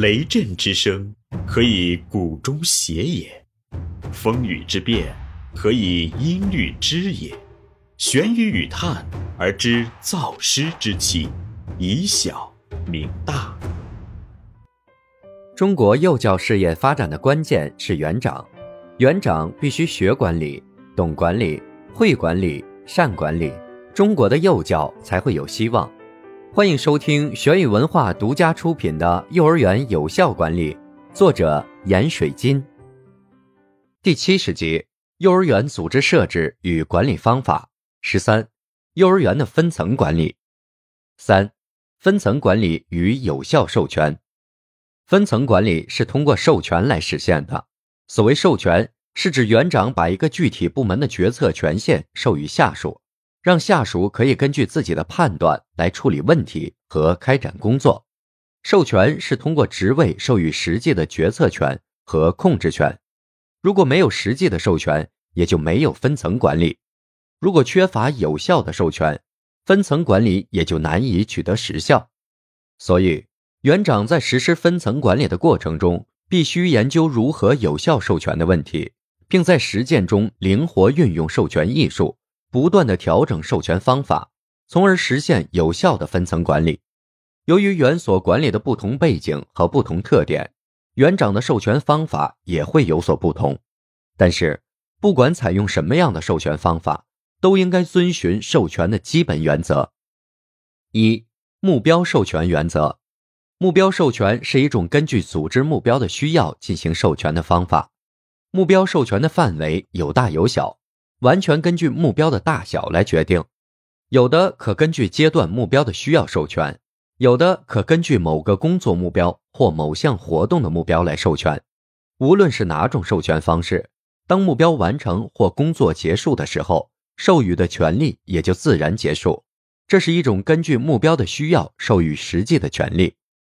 雷震之声，可以鼓中谐也；风雨之变，可以音律之也。玄于与叹而知造湿之气，以小明大。中国幼教事业发展的关键是园长，园长必须学管理、懂管理、会管理、善管理，中国的幼教才会有希望。欢迎收听玄宇文化独家出品的《幼儿园有效管理》，作者严水金。第七十集：幼儿园组织设置与管理方法。十三、幼儿园的分层管理。三、分层管理与有效授权。分层管理是通过授权来实现的。所谓授权，是指园长把一个具体部门的决策权限授予下属。让下属可以根据自己的判断来处理问题和开展工作。授权是通过职位授予实际的决策权和控制权。如果没有实际的授权，也就没有分层管理。如果缺乏有效的授权，分层管理也就难以取得实效。所以，园长在实施分层管理的过程中，必须研究如何有效授权的问题，并在实践中灵活运用授权艺术。不断的调整授权方法，从而实现有效的分层管理。由于园所管理的不同背景和不同特点，园长的授权方法也会有所不同。但是，不管采用什么样的授权方法，都应该遵循授权的基本原则。一、目标授权原则。目标授权是一种根据组织目标的需要进行授权的方法。目标授权的范围有大有小。完全根据目标的大小来决定，有的可根据阶段目标的需要授权，有的可根据某个工作目标或某项活动的目标来授权。无论是哪种授权方式，当目标完成或工作结束的时候，授予的权利也就自然结束。这是一种根据目标的需要授予实际的权利，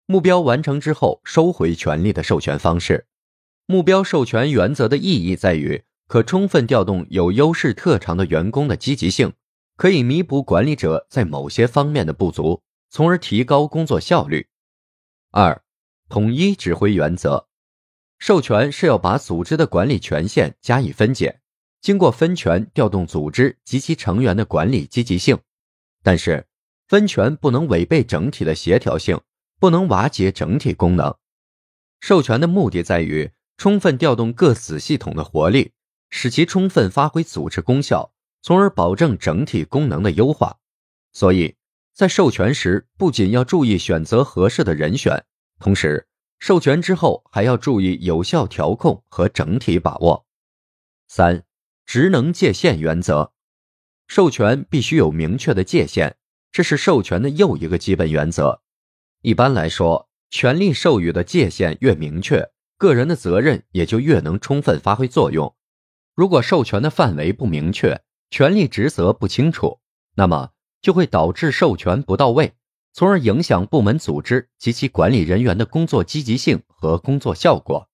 目标完成之后收回权利的授权方式。目标授权原则的意义在于。可充分调动有优势特长的员工的积极性，可以弥补管理者在某些方面的不足，从而提高工作效率。二、统一指挥原则，授权是要把组织的管理权限加以分解，经过分权调动组织及其成员的管理积极性，但是分权不能违背整体的协调性，不能瓦解整体功能。授权的目的在于充分调动各子系统的活力。使其充分发挥组织功效，从而保证整体功能的优化。所以，在授权时，不仅要注意选择合适的人选，同时，授权之后还要注意有效调控和整体把握。三、职能界限原则，授权必须有明确的界限，这是授权的又一个基本原则。一般来说，权力授予的界限越明确，个人的责任也就越能充分发挥作用。如果授权的范围不明确，权力职责不清楚，那么就会导致授权不到位，从而影响部门组织及其管理人员的工作积极性和工作效果。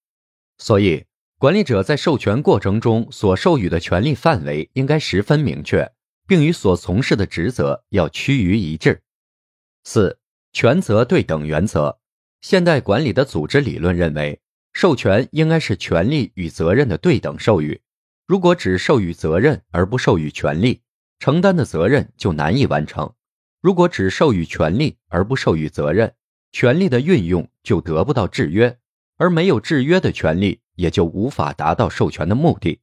所以，管理者在授权过程中所授予的权力范围应该十分明确，并与所从事的职责要趋于一致。四、权责对等原则。现代管理的组织理论认为，授权应该是权力与责任的对等授予。如果只授予责任而不授予权利，承担的责任就难以完成；如果只授予权利而不授予责任，权利的运用就得不到制约，而没有制约的权利也就无法达到授权的目的。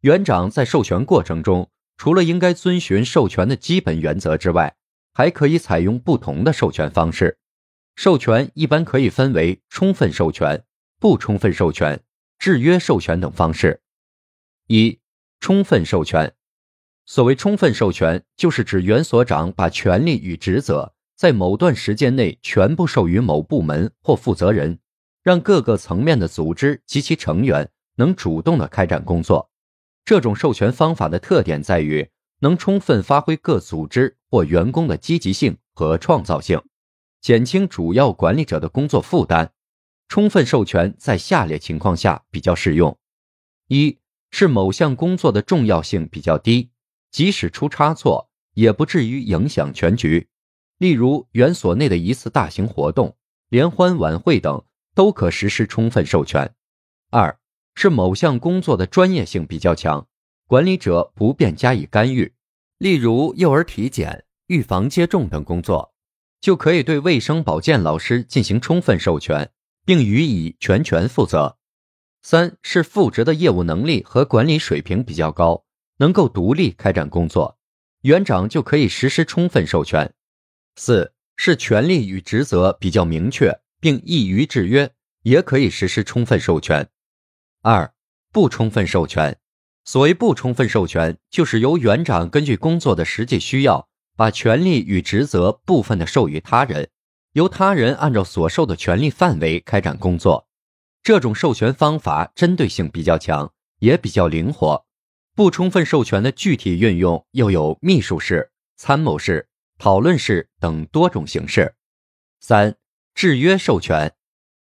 园长在授权过程中，除了应该遵循授权的基本原则之外，还可以采用不同的授权方式。授权一般可以分为充分授权、不充分授权、制约授权等方式。一、充分授权。所谓充分授权，就是指原所长把权力与职责在某段时间内全部授予某部门或负责人，让各个层面的组织及其成员能主动的开展工作。这种授权方法的特点在于能充分发挥各组织或员工的积极性和创造性，减轻主要管理者的工作负担。充分授权在下列情况下比较适用：一、是某项工作的重要性比较低，即使出差错也不至于影响全局。例如，园所内的一次大型活动、联欢晚会等，都可实施充分授权。二是某项工作的专业性比较强，管理者不便加以干预，例如幼儿体检、预防接种等工作，就可以对卫生保健老师进行充分授权，并予以全权负责。三是副职的业务能力和管理水平比较高，能够独立开展工作，园长就可以实施充分授权。四是权利与职责比较明确，并易于制约，也可以实施充分授权。二不充分授权，所谓不充分授权，就是由园长根据工作的实际需要，把权利与职责部分的授予他人，由他人按照所受的权利范围开展工作。这种授权方法针对性比较强，也比较灵活。不充分授权的具体运用又有秘书式、参谋式、讨论式等多种形式。三、制约授权，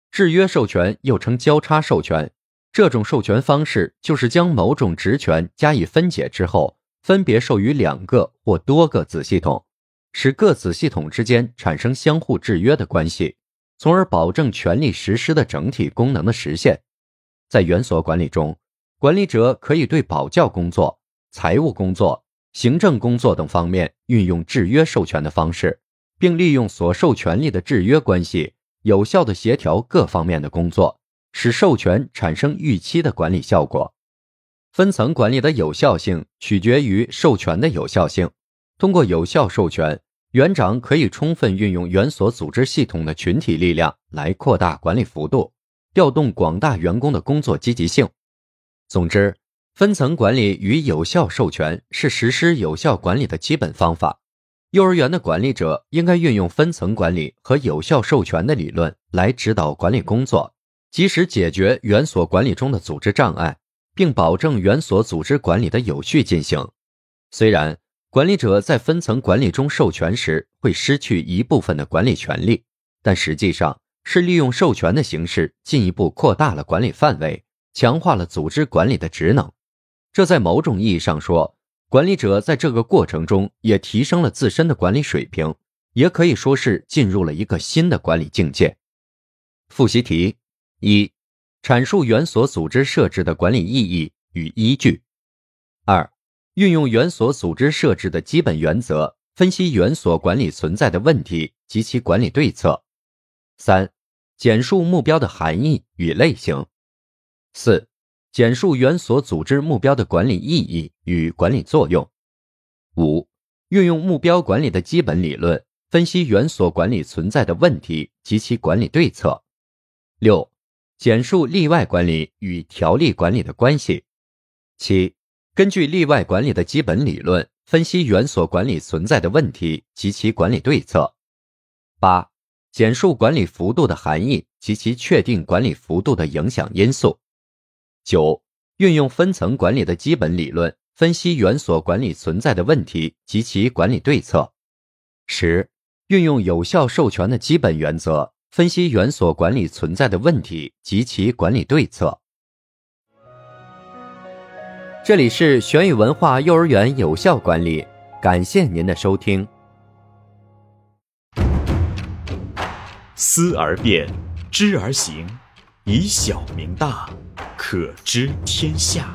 制约授权又称交叉授权。这种授权方式就是将某种职权加以分解之后，分别授予两个或多个子系统，使各子系统之间产生相互制约的关系。从而保证权力实施的整体功能的实现。在园所管理中，管理者可以对保教工作、财务工作、行政工作等方面运用制约授权的方式，并利用所授权力的制约关系，有效的协调各方面的工作，使授权产生预期的管理效果。分层管理的有效性取决于授权的有效性。通过有效授权。园长可以充分运用园所组织系统的群体力量来扩大管理幅度，调动广大员工的工作积极性。总之，分层管理与有效授权是实施有效管理的基本方法。幼儿园的管理者应该运用分层管理和有效授权的理论来指导管理工作，及时解决园所管理中的组织障碍，并保证园所组织管理的有序进行。虽然。管理者在分层管理中授权时会失去一部分的管理权利，但实际上是利用授权的形式进一步扩大了管理范围，强化了组织管理的职能。这在某种意义上说，管理者在这个过程中也提升了自身的管理水平，也可以说是进入了一个新的管理境界。复习题一：阐述原所组织设置的管理意义与依据。运用园所组织设置的基本原则，分析园所管理存在的问题及其管理对策。三、简述目标的含义与类型。四、简述园所组织目标的管理意义与管理作用。五、运用目标管理的基本理论，分析园所管理存在的问题及其管理对策。六、简述例外管理与条例管理的关系。七。根据例外管理的基本理论，分析园所管理存在的问题及其管理对策。八、简述管理幅度的含义及其确定管理幅度的影响因素。九、运用分层管理的基本理论，分析园所管理存在的问题及其管理对策。十、运用有效授权的基本原则，分析园所管理存在的问题及其管理对策。这里是玄宇文化幼儿园有效管理，感谢您的收听。思而变，知而行，以小明大，可知天下。